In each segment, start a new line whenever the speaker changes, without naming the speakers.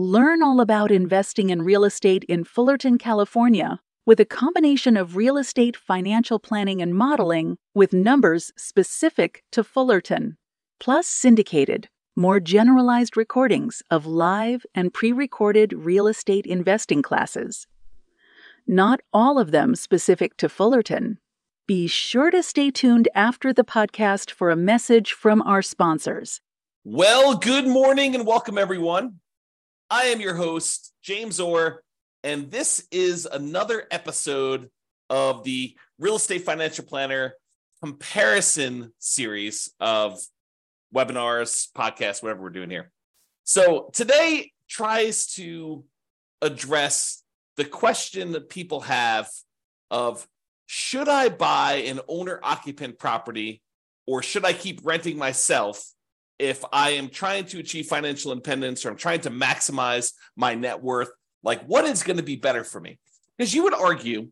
Learn all about investing in real estate in Fullerton, California, with a combination of real estate financial planning and modeling with numbers specific to Fullerton, plus syndicated, more generalized recordings of live and pre recorded real estate investing classes. Not all of them specific to Fullerton. Be sure to stay tuned after the podcast for a message from our sponsors.
Well, good morning and welcome, everyone. I am your host, James Orr, and this is another episode of the Real Estate Financial Planner comparison series of webinars, podcasts, whatever we're doing here. So today tries to address the question that people have of should I buy an owner occupant property or should I keep renting myself if I am trying to achieve financial independence or I'm trying to maximize my net worth, like what is going to be better for me? Because you would argue,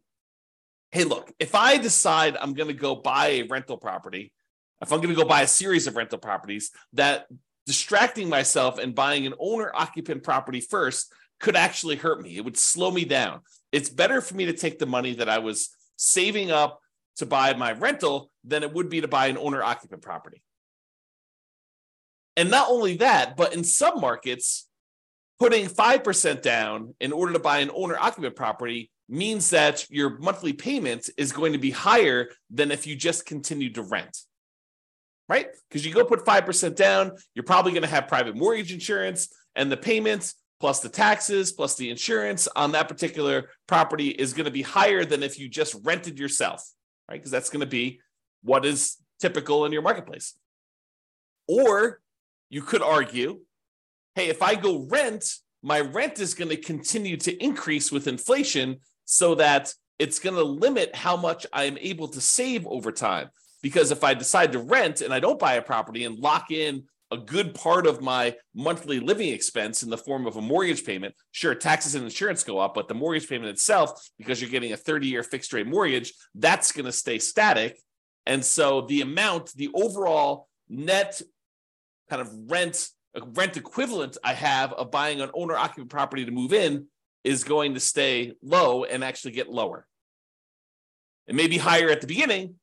hey, look, if I decide I'm going to go buy a rental property, if I'm going to go buy a series of rental properties, that distracting myself and buying an owner occupant property first could actually hurt me. It would slow me down. It's better for me to take the money that I was saving up to buy my rental than it would be to buy an owner occupant property. And not only that, but in some markets, putting 5% down in order to buy an owner occupant property means that your monthly payment is going to be higher than if you just continued to rent. Right? Because you go put 5% down, you're probably going to have private mortgage insurance, and the payments plus the taxes plus the insurance on that particular property is going to be higher than if you just rented yourself, right? Because that's going to be what is typical in your marketplace. Or you could argue, hey, if I go rent, my rent is going to continue to increase with inflation so that it's going to limit how much I am able to save over time. Because if I decide to rent and I don't buy a property and lock in a good part of my monthly living expense in the form of a mortgage payment, sure, taxes and insurance go up, but the mortgage payment itself, because you're getting a 30 year fixed rate mortgage, that's going to stay static. And so the amount, the overall net kind of rent a rent equivalent I have of buying an owner occupant property to move in is going to stay low and actually get lower. It may be higher at the beginning,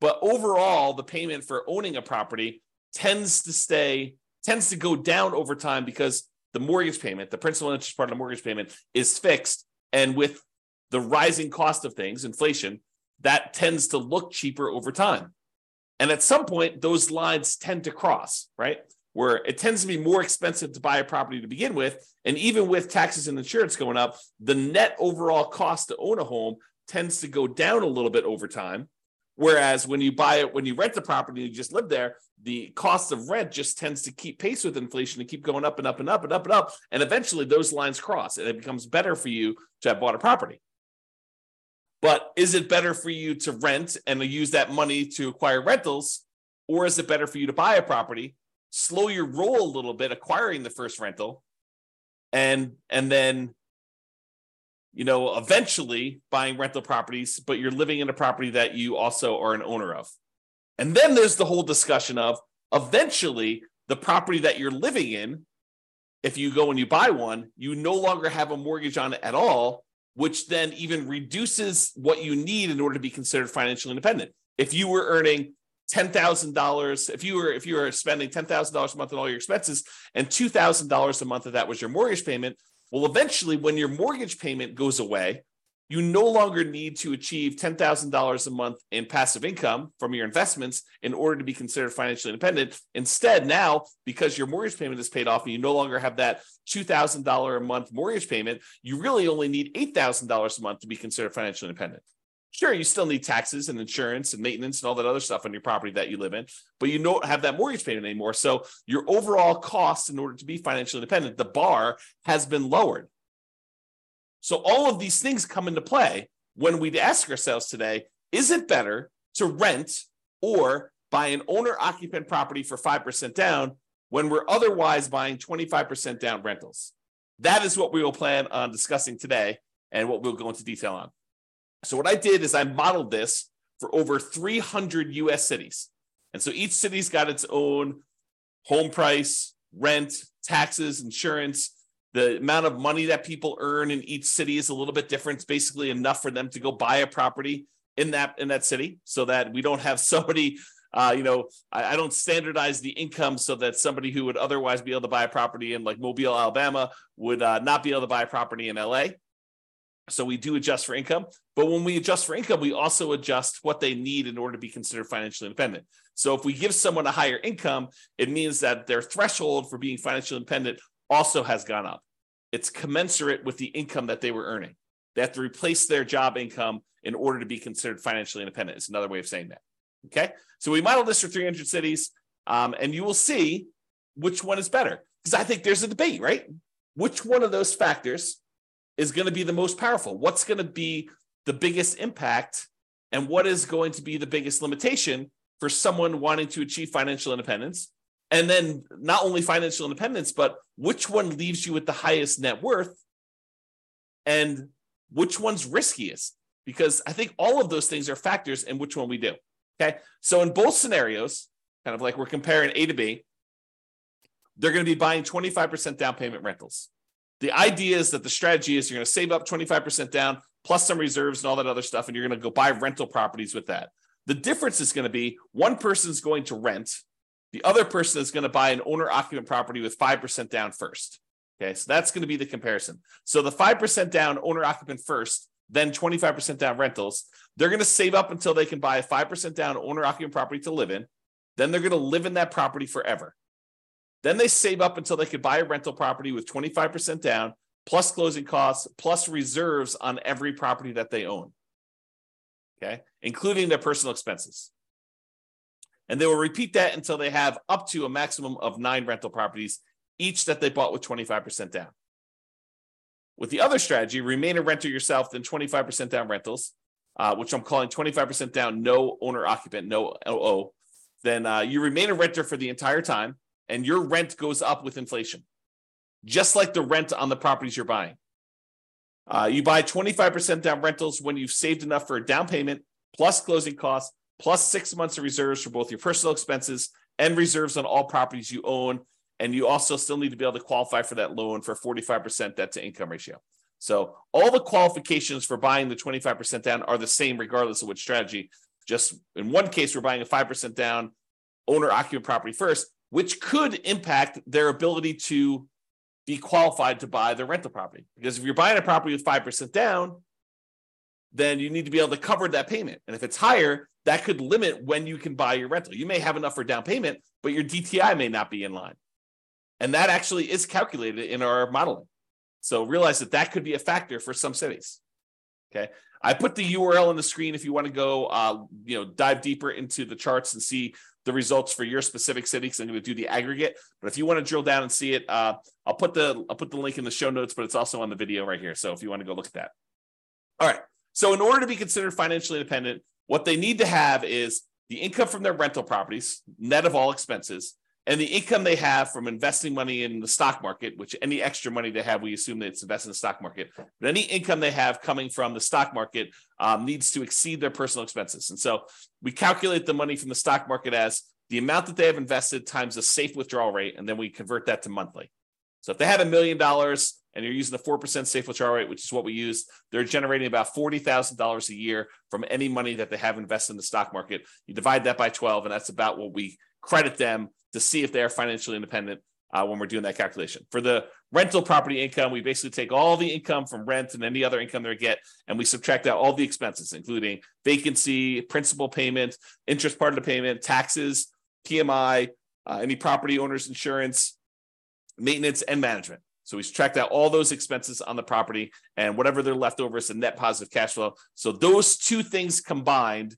but overall, the payment for owning a property tends to stay, tends to go down over time because the mortgage payment, the principal interest part of the mortgage payment is fixed. And with the rising cost of things, inflation, that tends to look cheaper over time. And at some point, those lines tend to cross, right? Where it tends to be more expensive to buy a property to begin with. And even with taxes and insurance going up, the net overall cost to own a home tends to go down a little bit over time. Whereas when you buy it, when you rent the property, and you just live there, the cost of rent just tends to keep pace with inflation and keep going up and up and up and up and up. And eventually those lines cross and it becomes better for you to have bought a property. But is it better for you to rent and use that money to acquire rentals? Or is it better for you to buy a property, slow your roll a little bit, acquiring the first rental, and and then you know, eventually buying rental properties, but you're living in a property that you also are an owner of. And then there's the whole discussion of eventually the property that you're living in, if you go and you buy one, you no longer have a mortgage on it at all which then even reduces what you need in order to be considered financially independent. If you were earning ten thousand dollars, if you were if you were spending ten thousand dollars a month on all your expenses, and two thousand dollars a month of that was your mortgage payment, well, eventually, when your mortgage payment goes away, you no longer need to achieve $10,000 a month in passive income from your investments in order to be considered financially independent. Instead, now, because your mortgage payment is paid off and you no longer have that $2,000 a month mortgage payment, you really only need $8,000 a month to be considered financially independent. Sure, you still need taxes and insurance and maintenance and all that other stuff on your property that you live in, but you don't have that mortgage payment anymore. So your overall cost in order to be financially independent, the bar has been lowered. So all of these things come into play when we ask ourselves today, is it better to rent or buy an owner occupant property for 5% down when we're otherwise buying 25% down rentals? That is what we will plan on discussing today and what we'll go into detail on. So, what I did is I modeled this for over 300 US cities. And so each city's got its own home price, rent, taxes, insurance. The amount of money that people earn in each city is a little bit different. It's basically enough for them to go buy a property in that in that city, so that we don't have somebody. Uh, you know, I, I don't standardize the income so that somebody who would otherwise be able to buy a property in like Mobile, Alabama, would uh, not be able to buy a property in LA. So we do adjust for income. But when we adjust for income, we also adjust what they need in order to be considered financially independent. So if we give someone a higher income, it means that their threshold for being financially independent also has gone up. It's commensurate with the income that they were earning. They have to replace their job income in order to be considered financially independent. It's another way of saying that. Okay. So we modeled this for 300 cities, um, and you will see which one is better. Because I think there's a debate, right? Which one of those factors is going to be the most powerful? What's going to be the biggest impact? And what is going to be the biggest limitation for someone wanting to achieve financial independence? And then not only financial independence, but which one leaves you with the highest net worth and which one's riskiest? Because I think all of those things are factors in which one we do. Okay. So in both scenarios, kind of like we're comparing A to B, they're going to be buying 25% down payment rentals. The idea is that the strategy is you're going to save up 25% down plus some reserves and all that other stuff, and you're going to go buy rental properties with that. The difference is going to be one person's going to rent, the other person is going to buy an owner occupant property with 5% down first. Okay, so that's going to be the comparison. So the 5% down owner occupant first, then 25% down rentals. They're going to save up until they can buy a 5% down owner occupant property to live in. Then they're going to live in that property forever. Then they save up until they could buy a rental property with 25% down, plus closing costs, plus reserves on every property that they own. Okay, including their personal expenses. And they will repeat that until they have up to a maximum of nine rental properties, each that they bought with 25% down. With the other strategy, remain a renter yourself, then 25% down rentals, uh, which I'm calling 25% down, no owner occupant, no OO. Then uh, you remain a renter for the entire time and your rent goes up with inflation, just like the rent on the properties you're buying. Uh, you buy 25% down rentals when you've saved enough for a down payment, plus closing costs, plus six months of reserves for both your personal expenses and reserves on all properties you own. And you also still need to be able to qualify for that loan for 45% debt to income ratio. So all the qualifications for buying the 25% down are the same regardless of which strategy. Just in one case, we're buying a 5% down owner occupant property first which could impact their ability to be qualified to buy the rental property. Because if you're buying a property with 5% down, then you need to be able to cover that payment. And if it's higher, that could limit when you can buy your rental. You may have enough for down payment, but your DTI may not be in line. And that actually is calculated in our modeling. So realize that that could be a factor for some cities. Okay. I put the URL on the screen if you want to go, uh, you know, dive deeper into the charts and see the results for your specific city because I'm going to do the aggregate. But if you want to drill down and see it, uh, I'll put the I'll put the link in the show notes, but it's also on the video right here. So if you want to go look at that. All right. So in order to be considered financially independent, what they need to have is the income from their rental properties, net of all expenses, and the income they have from investing money in the stock market, which any extra money they have, we assume that it's invested in the stock market. But any income they have coming from the stock market um, needs to exceed their personal expenses. And so we calculate the money from the stock market as the amount that they have invested times the safe withdrawal rate, and then we convert that to monthly. So if they have a million dollars and you're using the 4% safe withdrawal rate, which is what we use, they're generating about $40,000 a year from any money that they have invested in the stock market. You divide that by 12, and that's about what we credit them to see if they are financially independent uh, when we're doing that calculation. For the rental property income, we basically take all the income from rent and any other income they get, and we subtract out all the expenses, including vacancy, principal payment, interest part of the payment, taxes, PMI, uh, any property owner's insurance, maintenance, and management. So we tracked out all those expenses on the property, and whatever they're left over is a net positive cash flow. So those two things combined,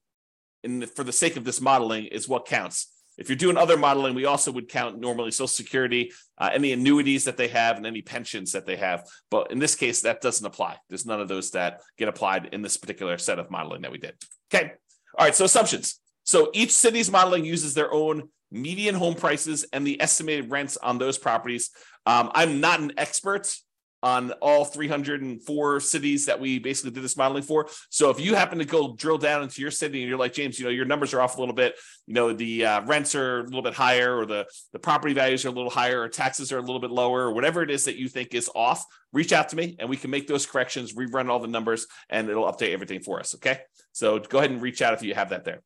in, for the sake of this modeling, is what counts If you're doing other modeling, we also would count normally Social Security, uh, any annuities that they have, and any pensions that they have. But in this case, that doesn't apply. There's none of those that get applied in this particular set of modeling that we did. Okay. All right. So assumptions. So each city's modeling uses their own median home prices and the estimated rents on those properties. Um, I'm not an expert on all 304 cities that we basically did this modeling for. So if you happen to go drill down into your city and you're like James, you know your numbers are off a little bit, you know the uh, rents are a little bit higher, or the the property values are a little higher, or taxes are a little bit lower, or whatever it is that you think is off, reach out to me and we can make those corrections, rerun all the numbers, and it'll update everything for us. Okay, so go ahead and reach out if you have that there.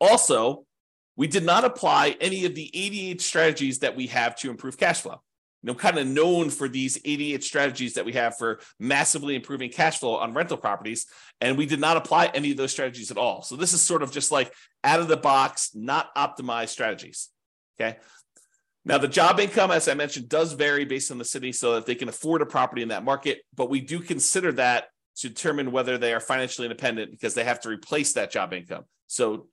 Also, we did not apply any of the 88 strategies that we have to improve cash flow you know, kind of known for these 88 strategies that we have for massively improving cash flow on rental properties. And we did not apply any of those strategies at all. So this is sort of just like out of the box, not optimized strategies. Okay. Now, the job income, as I mentioned, does vary based on the city so that they can afford a property in that market. But we do consider that to determine whether they are financially independent because they have to replace that job income. So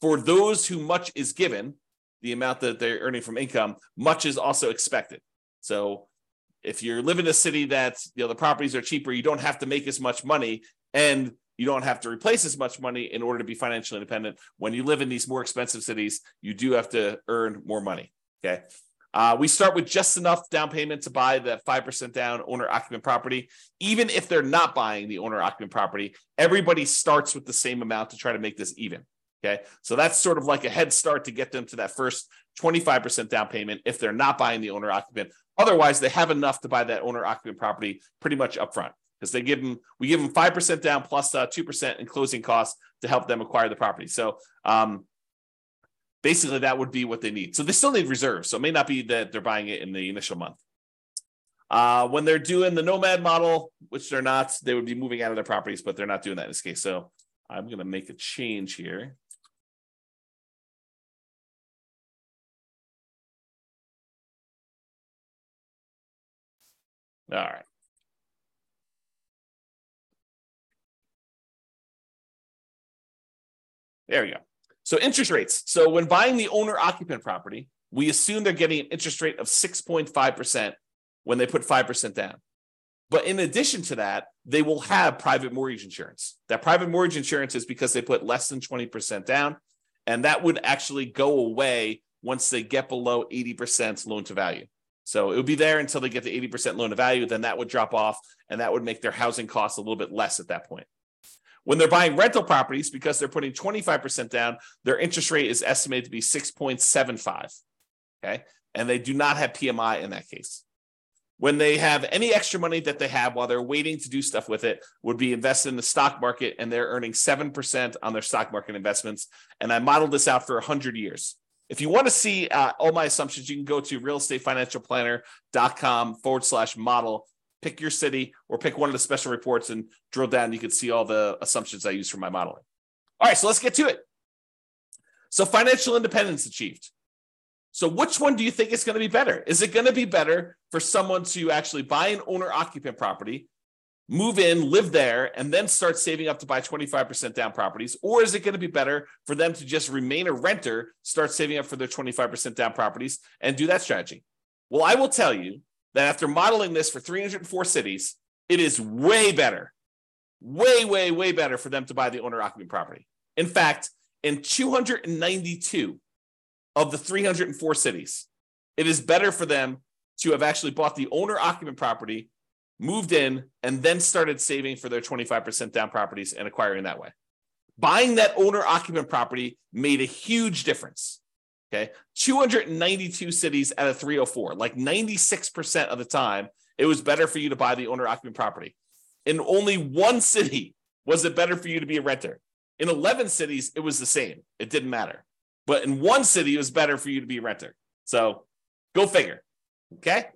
for those who much is given, the amount that they're earning from income, much is also expected. So if you live in a city that you know the properties are cheaper, you don't have to make as much money and you don't have to replace as much money in order to be financially independent. When you live in these more expensive cities, you do have to earn more money. Okay. Uh, we start with just enough down payment to buy that 5% down owner occupant property. Even if they're not buying the owner occupant property, everybody starts with the same amount to try to make this even. Okay. So that's sort of like a head start to get them to that first 25% down payment if they're not buying the owner occupant. Otherwise, they have enough to buy that owner occupant property pretty much upfront because they give them we give them five percent down plus uh, two percent in closing costs to help them acquire the property. So um, basically, that would be what they need. So they still need reserves. So it may not be that they're buying it in the initial month. Uh, when they're doing the nomad model, which they're not, they would be moving out of their properties, but they're not doing that in this case. So I'm going to make a change here. All right. There we go. So interest rates. So when buying the owner occupant property, we assume they're getting an interest rate of 6.5% when they put 5% down. But in addition to that, they will have private mortgage insurance. That private mortgage insurance is because they put less than 20% down. And that would actually go away once they get below 80% loan to value. So it would be there until they get the 80% loan to value. Then that would drop off and that would make their housing costs a little bit less at that point. When they're buying rental properties, because they're putting 25% down, their interest rate is estimated to be 6.75. Okay. And they do not have PMI in that case. When they have any extra money that they have while they're waiting to do stuff with it, would be invested in the stock market and they're earning 7% on their stock market investments. And I modeled this out for 100 years. If you want to see uh, all my assumptions, you can go to realestatefinancialplanner.com forward slash model, pick your city or pick one of the special reports and drill down. You can see all the assumptions I use for my modeling. All right, so let's get to it. So financial independence achieved. So which one do you think is going to be better? Is it going to be better for someone to actually buy an owner occupant property move in, live there, and then start saving up to buy 25% down properties? Or is it going to be better for them to just remain a renter, start saving up for their 25% down properties, and do that strategy? Well, I will tell you that after modeling this for 304 cities, it is way better, way, way, way better for them to buy the owner occupant property. In fact, in 292 of the 304 cities, it is better for them to have actually bought the owner occupant property moved in, and then started saving for their 25% down properties and acquiring that way. Buying that owner occupant property made a huge difference. Okay. 292 cities out of 304, like 96% of the time, it was better for you to buy the owner occupant property. In only one city was it better for you to be a renter. In 11 cities, it was the same. It didn't matter. But in one city, it was better for you to be a renter. So go figure. Okay.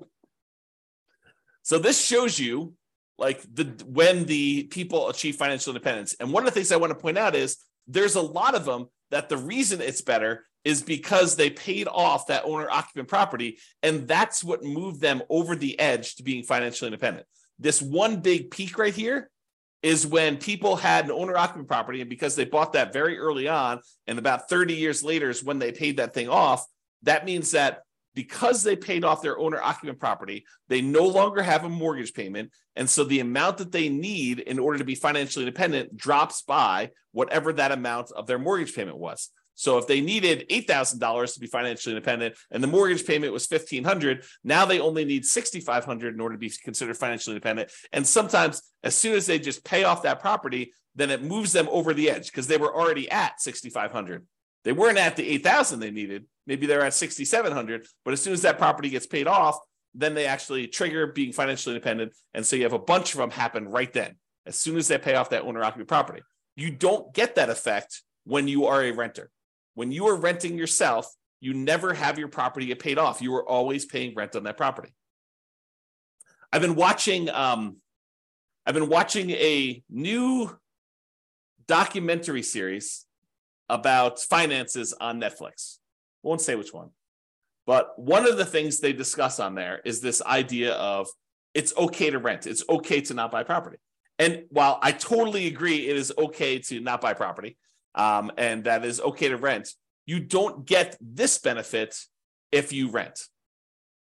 So this shows you like the when the people achieve financial independence. And one of the things I want to point out is there's a lot of them that the reason it's better is because they paid off that owner occupant property and that's what moved them over the edge to being financially independent. This one big peak right here is when people had an owner occupant property, and because they bought that very early on, and about 30 years later is when they paid that thing off. That means that because they paid off their owner occupant property, they no longer have a mortgage payment. And so the amount that they need in order to be financially independent drops by whatever that amount of their mortgage payment was. So if they needed $8,000 to be financially independent and the mortgage payment was 1500, now they only need 6500 in order to be considered financially independent. And sometimes as soon as they just pay off that property, then it moves them over the edge because they were already at 6500. They weren't at the 8000 they needed. Maybe they're at 6700, but as soon as that property gets paid off, then they actually trigger being financially independent. And so you have a bunch of them happen right then, as soon as they pay off that owner occupant property. You don't get that effect when you are a renter. When you are renting yourself, you never have your property get paid off. You are always paying rent on that property. I've been watching um, I've been watching a new documentary series about finances on Netflix. Won't say which one. But one of the things they discuss on there is this idea of it's okay to rent. It's okay to not buy property. And while I totally agree it is okay to not buy property, um, and that is okay to rent, you don't get this benefit if you rent.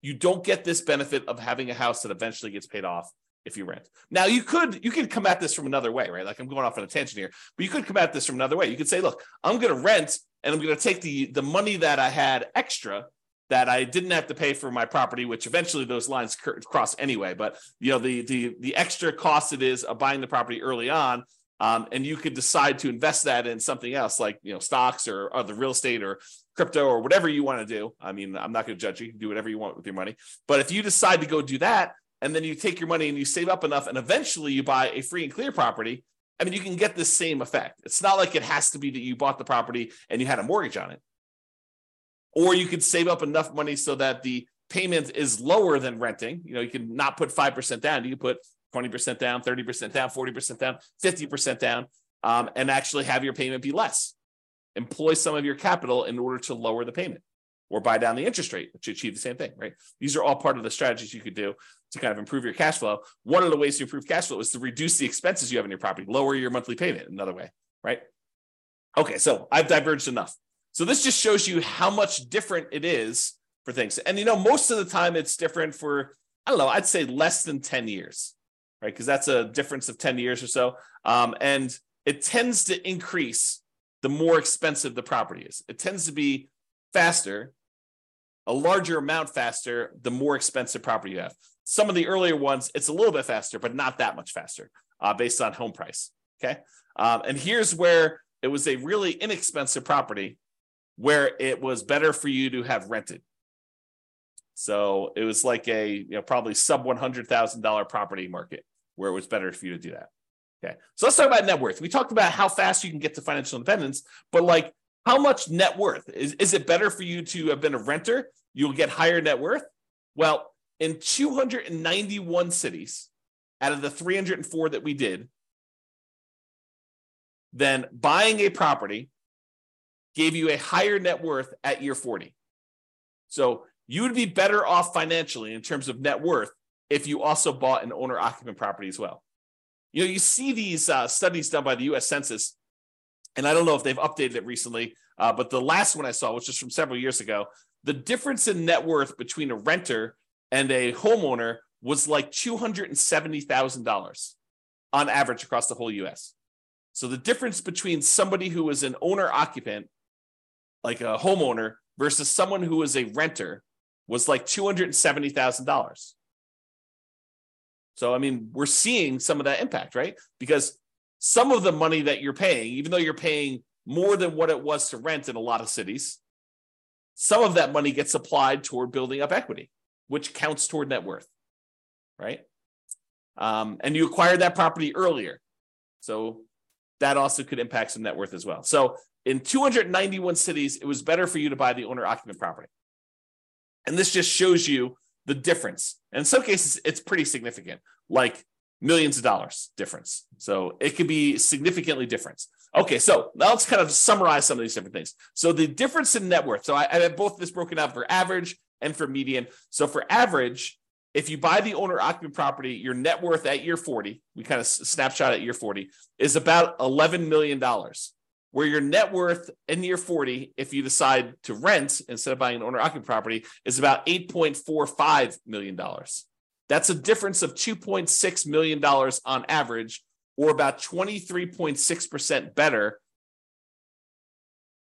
You don't get this benefit of having a house that eventually gets paid off if you rent. Now you could you could come at this from another way, right? Like I'm going off on a tangent here, but you could come at this from another way. You could say, look, I'm going to rent and I'm going to take the the money that I had extra that I didn't have to pay for my property, which eventually those lines cross anyway. But you know the the the extra cost it is of buying the property early on um, and you could decide to invest that in something else, like you know stocks or other real estate or crypto or whatever you want to do. I mean, I'm not going to judge you. You do whatever you want with your money. But if you decide to go do that, and then you take your money and you save up enough, and eventually you buy a free and clear property, I mean, you can get the same effect. It's not like it has to be that you bought the property and you had a mortgage on it. Or you could save up enough money so that the payment is lower than renting. You know, you can not put 5% down. You can put 20% down, 30% down, 40% down, 50% down, um, and actually have your payment be less. Employ some of your capital in order to lower the payment or buy down the interest rate to achieve the same thing, right? These are all part of the strategies you could do to kind of improve your cash flow. One of the ways to improve cash flow is to reduce the expenses you have in your property, lower your monthly payment, another way, right? Okay, so I've diverged enough. So this just shows you how much different it is for things. And you know, most of the time it's different for, I don't know, I'd say less than 10 years right? Because that's a difference of 10 years or so. Um, and it tends to increase the more expensive the property is. It tends to be faster, a larger amount faster, the more expensive property you have. Some of the earlier ones, it's a little bit faster, but not that much faster uh, based on home price. Okay. Um, and here's where it was a really inexpensive property where it was better for you to have rented. So it was like a you know probably sub one hundred thousand dollar property market where it was better for you to do that. Okay. So let's talk about net worth. We talked about how fast you can get to financial independence, but like how much net worth? Is, is it better for you to have been a renter? You'll get higher net worth? Well, in 291 cities out of the 304 that we did, then buying a property gave you a higher net worth at year 40. So you would be better off financially in terms of net worth if you also bought an owner occupant property as well. You know, you see these uh, studies done by the US Census, and I don't know if they've updated it recently, uh, but the last one I saw, which is from several years ago, the difference in net worth between a renter and a homeowner was like $270,000 on average across the whole US. So the difference between somebody who is an owner occupant, like a homeowner, versus someone who is a renter was like $270,000. So, I mean, we're seeing some of that impact, right? Because some of the money that you're paying, even though you're paying more than what it was to rent in a lot of cities, some of that money gets applied toward building up equity, which counts toward net worth, right? Um, and you acquired that property earlier. So that also could impact some net worth as well. So in 291 cities, it was better for you to buy the owner occupant property. And this just shows you the difference. And in some cases, it's pretty significant, like millions of dollars difference. So it could be significantly different. Okay, so now let's kind of summarize some of these different things. So the difference in net worth. So I, I have both this broken out for average and for median. So for average, if you buy the owner occupant property, your net worth at year 40, we kind of snapshot at year 40, is about $11 million. Where your net worth in year 40, if you decide to rent instead of buying an owner occupant property, is about $8.45 million. That's a difference of $2.6 million on average, or about 23.6% better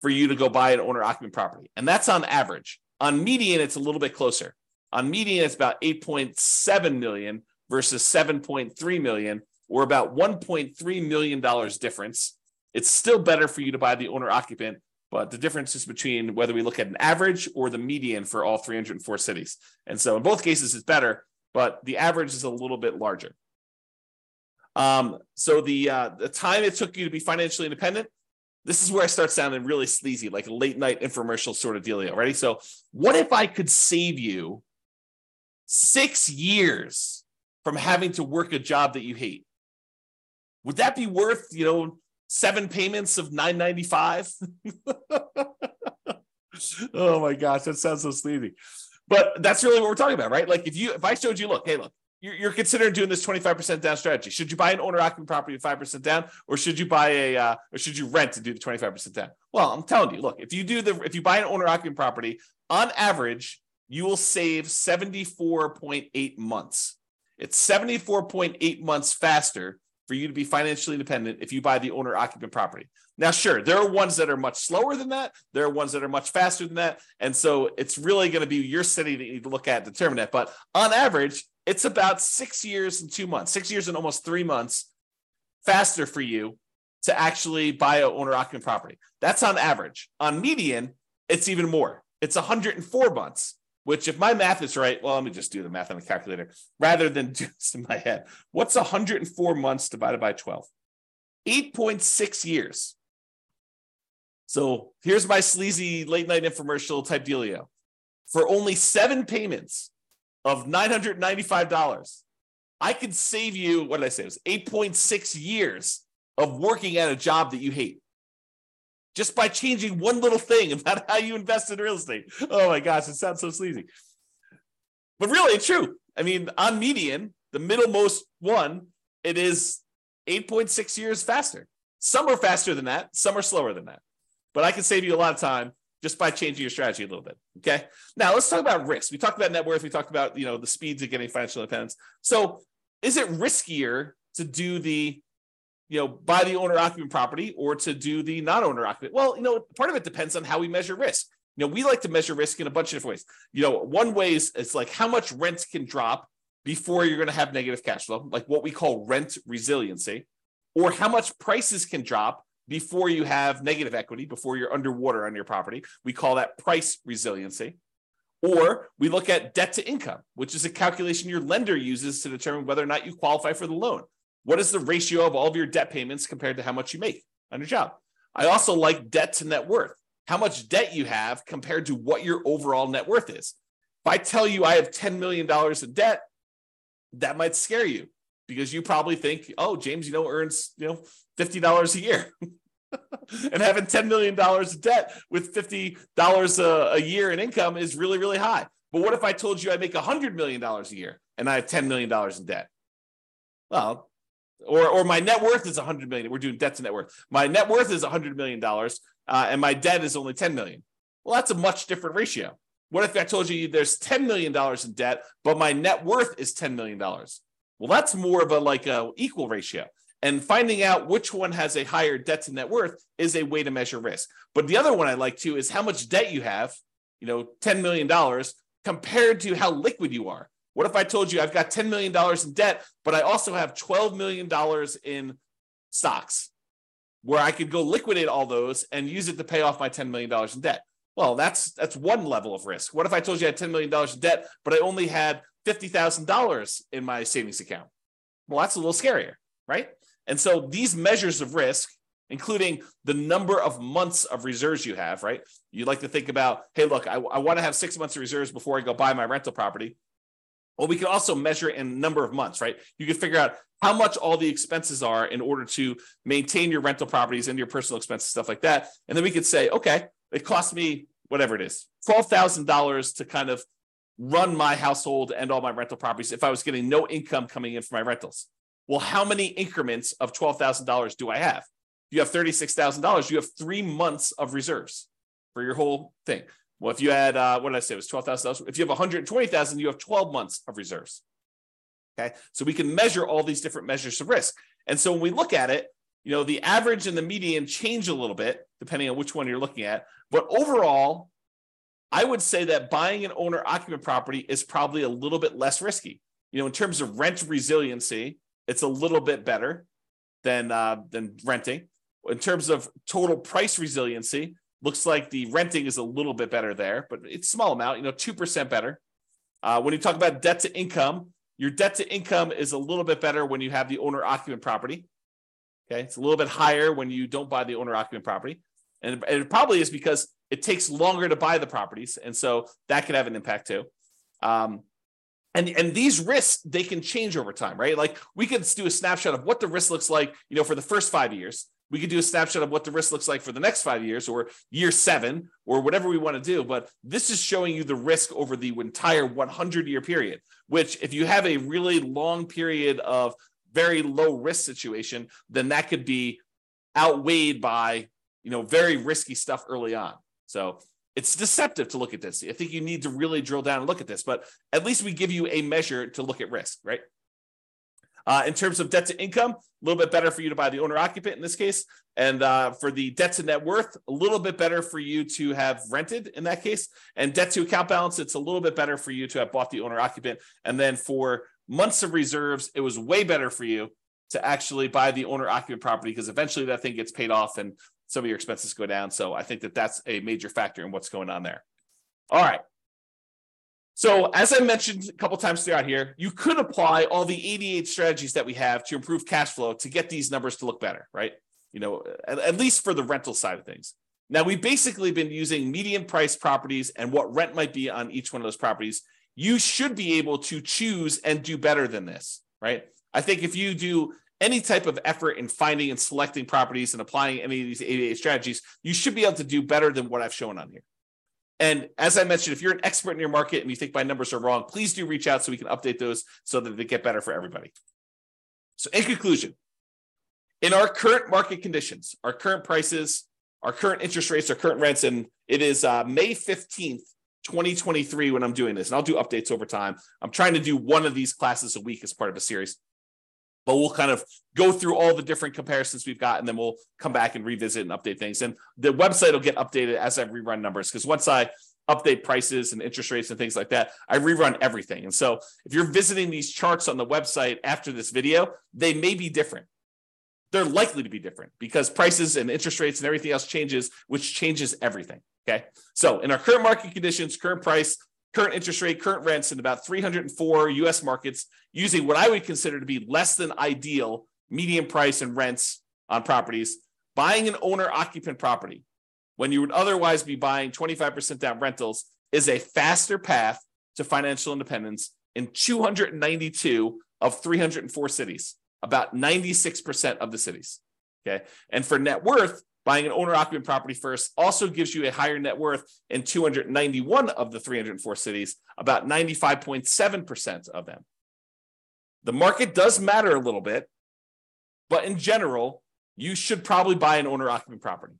for you to go buy an owner occupant property. And that's on average. On median, it's a little bit closer. On median, it's about 8.7 million versus 7.3 million, or about 1.3 million dollars difference. It's still better for you to buy the owner occupant, but the difference is between whether we look at an average or the median for all 304 cities. And so in both cases, it's better, but the average is a little bit larger. Um, so the uh, the time it took you to be financially independent, this is where I start sounding really sleazy, like late night infomercial sort of dealio. Ready? So, what if I could save you six years from having to work a job that you hate. Would that be worth, you know, seven payments of 995? oh my gosh, that sounds so sleazy. But that's really what we're talking about, right? Like if you if I showed you, look, hey, look, you're, you're considering doing this 25% down strategy. Should you buy an owner occupant property at 5% down, or should you buy a uh, or should you rent to do the 25% down? Well, I'm telling you, look, if you do the if you buy an owner occupant property, on average, you will save 74.8 months. It's 74.8 months faster for you to be financially independent if you buy the owner occupant property. Now, sure, there are ones that are much slower than that. There are ones that are much faster than that. And so it's really going to be your city that you need to look at, determine that. But on average, it's about six years and two months, six years and almost three months faster for you to actually buy an owner occupant property. That's on average. On median, it's even more. It's 104 months which if my math is right, well, let me just do the math on the calculator rather than do this in my head. What's 104 months divided by 12? 8.6 years. So here's my sleazy late night infomercial type dealio. For only seven payments of $995, I could save you, what did I say? It was 8.6 years of working at a job that you hate just by changing one little thing about how you invest in real estate. Oh my gosh, it sounds so sleazy. But really, it's true. I mean, on median, the middlemost one, it is 8.6 years faster. Some are faster than that, some are slower than that. But I can save you a lot of time just by changing your strategy a little bit. Okay. Now let's talk about risk. We talked about net worth. We talked about you know the speeds of getting financial independence. So is it riskier to do the you know, buy the owner occupant property or to do the non owner occupant? Well, you know, part of it depends on how we measure risk. You know, we like to measure risk in a bunch of different ways. You know, one way is it's like how much rent can drop before you're going to have negative cash flow, like what we call rent resiliency, or how much prices can drop before you have negative equity, before you're underwater on your property. We call that price resiliency. Or we look at debt to income, which is a calculation your lender uses to determine whether or not you qualify for the loan. What is the ratio of all of your debt payments compared to how much you make on your job? I also like debt to net worth. How much debt you have compared to what your overall net worth is. If I tell you I have $10 million in debt, that might scare you because you probably think, oh, James, you know, earns, you know, $50 a year. and having $10 million of debt with $50 a, uh, a year in income is really, really high. But what if I told you I make $100 million a year and I have $10 million in debt? Well, or or my net worth is 100 million. We're doing debt to net worth. My net worth is 100 million dollars, uh, and my debt is only 10 million. Well, that's a much different ratio. What if I told you there's 10 million dollars in debt, but my net worth is 10 million dollars? Well, that's more of a like a equal ratio. And finding out which one has a higher debt to net worth is a way to measure risk. But the other one I like too is how much debt you have. You know, 10 million dollars compared to how liquid you are. What if I told you I've got $10 million in debt, but I also have $12 million in stocks where I could go liquidate all those and use it to pay off my $10 million in debt? Well, that's that's one level of risk. What if I told you I had $10 million in debt, but I only had $50,000 in my savings account? Well, that's a little scarier, right? And so these measures of risk, including the number of months of reserves you have, right? You'd like to think about, hey, look, I, I want to have six months of reserves before I go buy my rental property. Well, we can also measure in number of months, right? You can figure out how much all the expenses are in order to maintain your rental properties and your personal expenses, stuff like that. And then we could say, okay, it cost me whatever it is, $12,000 to kind of run my household and all my rental properties if I was getting no income coming in from my rentals. Well, how many increments of $12,000 do I have? you have $36,000, you have three months of reserves for your whole thing. Well, if you had, uh, what did I say? It was $12,000. If you have 120,000, you have 12 months of reserves. Okay. So we can measure all these different measures of risk. And so when we look at it, you know, the average and the median change a little bit depending on which one you're looking at. But overall, I would say that buying an owner occupant property is probably a little bit less risky. You know, in terms of rent resiliency, it's a little bit better than uh, than renting. In terms of total price resiliency, looks like the renting is a little bit better there, but it's small amount. You know, two percent better. Uh, when you talk about debt to income, your debt to income is a little bit better when you have the owner occupant property. Okay, it's a little bit higher when you don't buy the owner occupant property, and it probably is because it takes longer to buy the properties, and so that could have an impact too. Um, and and these risks they can change over time, right? Like we could do a snapshot of what the risk looks like, you know, for the first five years. We could do a snapshot of what the risk looks like for the next five years, or year seven, or whatever we want to do. But this is showing you the risk over the entire 100 year period. Which, if you have a really long period of very low risk situation, then that could be outweighed by you know very risky stuff early on. So it's deceptive to look at this. I think you need to really drill down and look at this, but at least we give you a measure to look at risk, right? Uh, in terms of debt to income, a little bit better for you to buy the owner occupant in this case. And uh, for the debt to net worth, a little bit better for you to have rented in that case. And debt to account balance, it's a little bit better for you to have bought the owner occupant. And then for months of reserves, it was way better for you to actually buy the owner occupant property because eventually that thing gets paid off and some of your expenses go down. So I think that that's a major factor in what's going on there. All right. So as I mentioned a couple times throughout here, you could apply all the 88 strategies that we have to improve cash flow to get these numbers to look better, right? You know, at, at least for the rental side of things. Now we've basically been using median price properties and what rent might be on each one of those properties. You should be able to choose and do better than this, right? I think if you do any type of effort in finding and selecting properties and applying any of these 88 strategies, you should be able to do better than what I've shown on here. And as I mentioned, if you're an expert in your market and you think my numbers are wrong, please do reach out so we can update those so that they get better for everybody. So, in conclusion, in our current market conditions, our current prices, our current interest rates, our current rents, and it is uh, May 15th, 2023 when I'm doing this. And I'll do updates over time. I'm trying to do one of these classes a week as part of a series but we'll kind of go through all the different comparisons we've got and then we'll come back and revisit and update things. And the website will get updated as i rerun numbers because once i update prices and interest rates and things like that i rerun everything. And so if you're visiting these charts on the website after this video they may be different. They're likely to be different because prices and interest rates and everything else changes which changes everything okay? So in our current market conditions current price current interest rate, current rents in about 304 US markets using what I would consider to be less than ideal median price and rents on properties, buying an owner occupant property when you would otherwise be buying 25% down rentals is a faster path to financial independence in 292 of 304 cities, about 96% of the cities. Okay. And for net worth, Buying an owner occupant property first also gives you a higher net worth in 291 of the 304 cities, about 95.7% of them. The market does matter a little bit, but in general, you should probably buy an owner occupant property.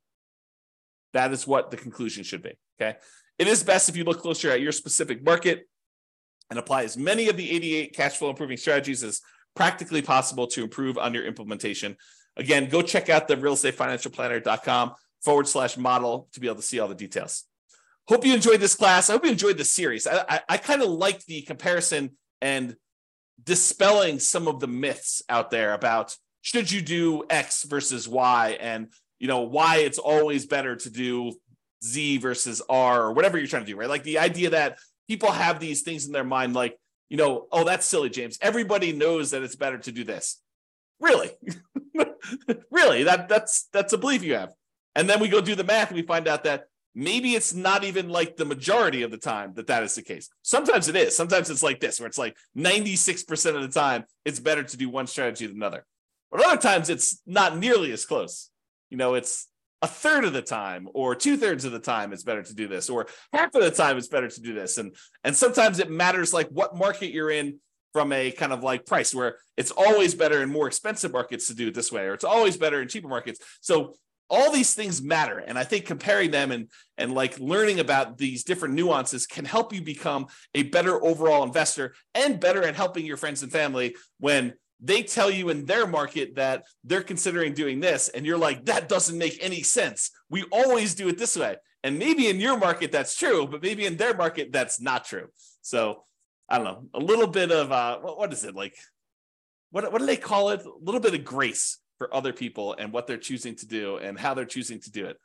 That is what the conclusion should be. Okay. It is best if you look closer at your specific market and apply as many of the 88 cash flow improving strategies as practically possible to improve on your implementation. Again, go check out the realestatefinancialplanner.com forward slash model to be able to see all the details. Hope you enjoyed this class. I hope you enjoyed the series. I, I, I kind of like the comparison and dispelling some of the myths out there about should you do X versus Y and you know why it's always better to do Z versus R or whatever you're trying to do, right? Like the idea that people have these things in their mind, like, you know, oh, that's silly, James. Everybody knows that it's better to do this. Really? really? That that's that's a belief you have. And then we go do the math and we find out that maybe it's not even like the majority of the time that that is the case. Sometimes it is. Sometimes it's like this, where it's like 96% of the time it's better to do one strategy than another. But other times it's not nearly as close. You know, it's a third of the time or two thirds of the time it's better to do this or half of the time it's better to do this and and sometimes it matters like what market you're in from a kind of like price where it's always better in more expensive markets to do it this way or it's always better in cheaper markets. So all these things matter. And i think comparing them and and like learning about these different nuances can help you become a better overall investor and better at helping your friends and family when they tell you in their market that they're considering doing this and you're like that doesn't make any sense. We always do it this way. And maybe in your market that's true but maybe in their market that's not true. So i don't know a little bit of uh what is it like what, what do they call it a little bit of grace for other people and what they're choosing to do and how they're choosing to do it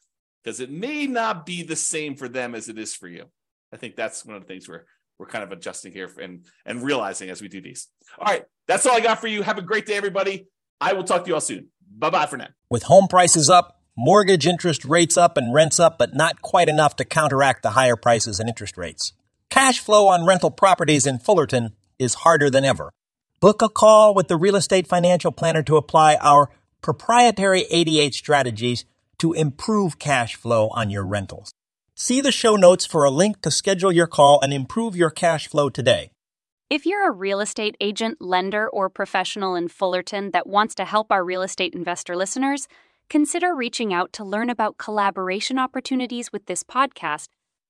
because it may not be the same for them as it is for you i think that's one of the things we're we're kind of adjusting here and and realizing as we do these. All right, that's all I got for you. Have a great day, everybody. I will talk to you all soon. Bye bye for now.
With home prices up, mortgage interest rates up, and rents up, but not quite enough to counteract the higher prices and interest rates. Cash flow on rental properties in Fullerton is harder than ever. Book a call with the Real Estate Financial Planner to apply our proprietary 88 strategies to improve cash flow on your rentals. See the show notes for a link to schedule your call and improve your cash flow today.
If you're a real estate agent, lender, or professional in Fullerton that wants to help our real estate investor listeners, consider reaching out to learn about collaboration opportunities with this podcast.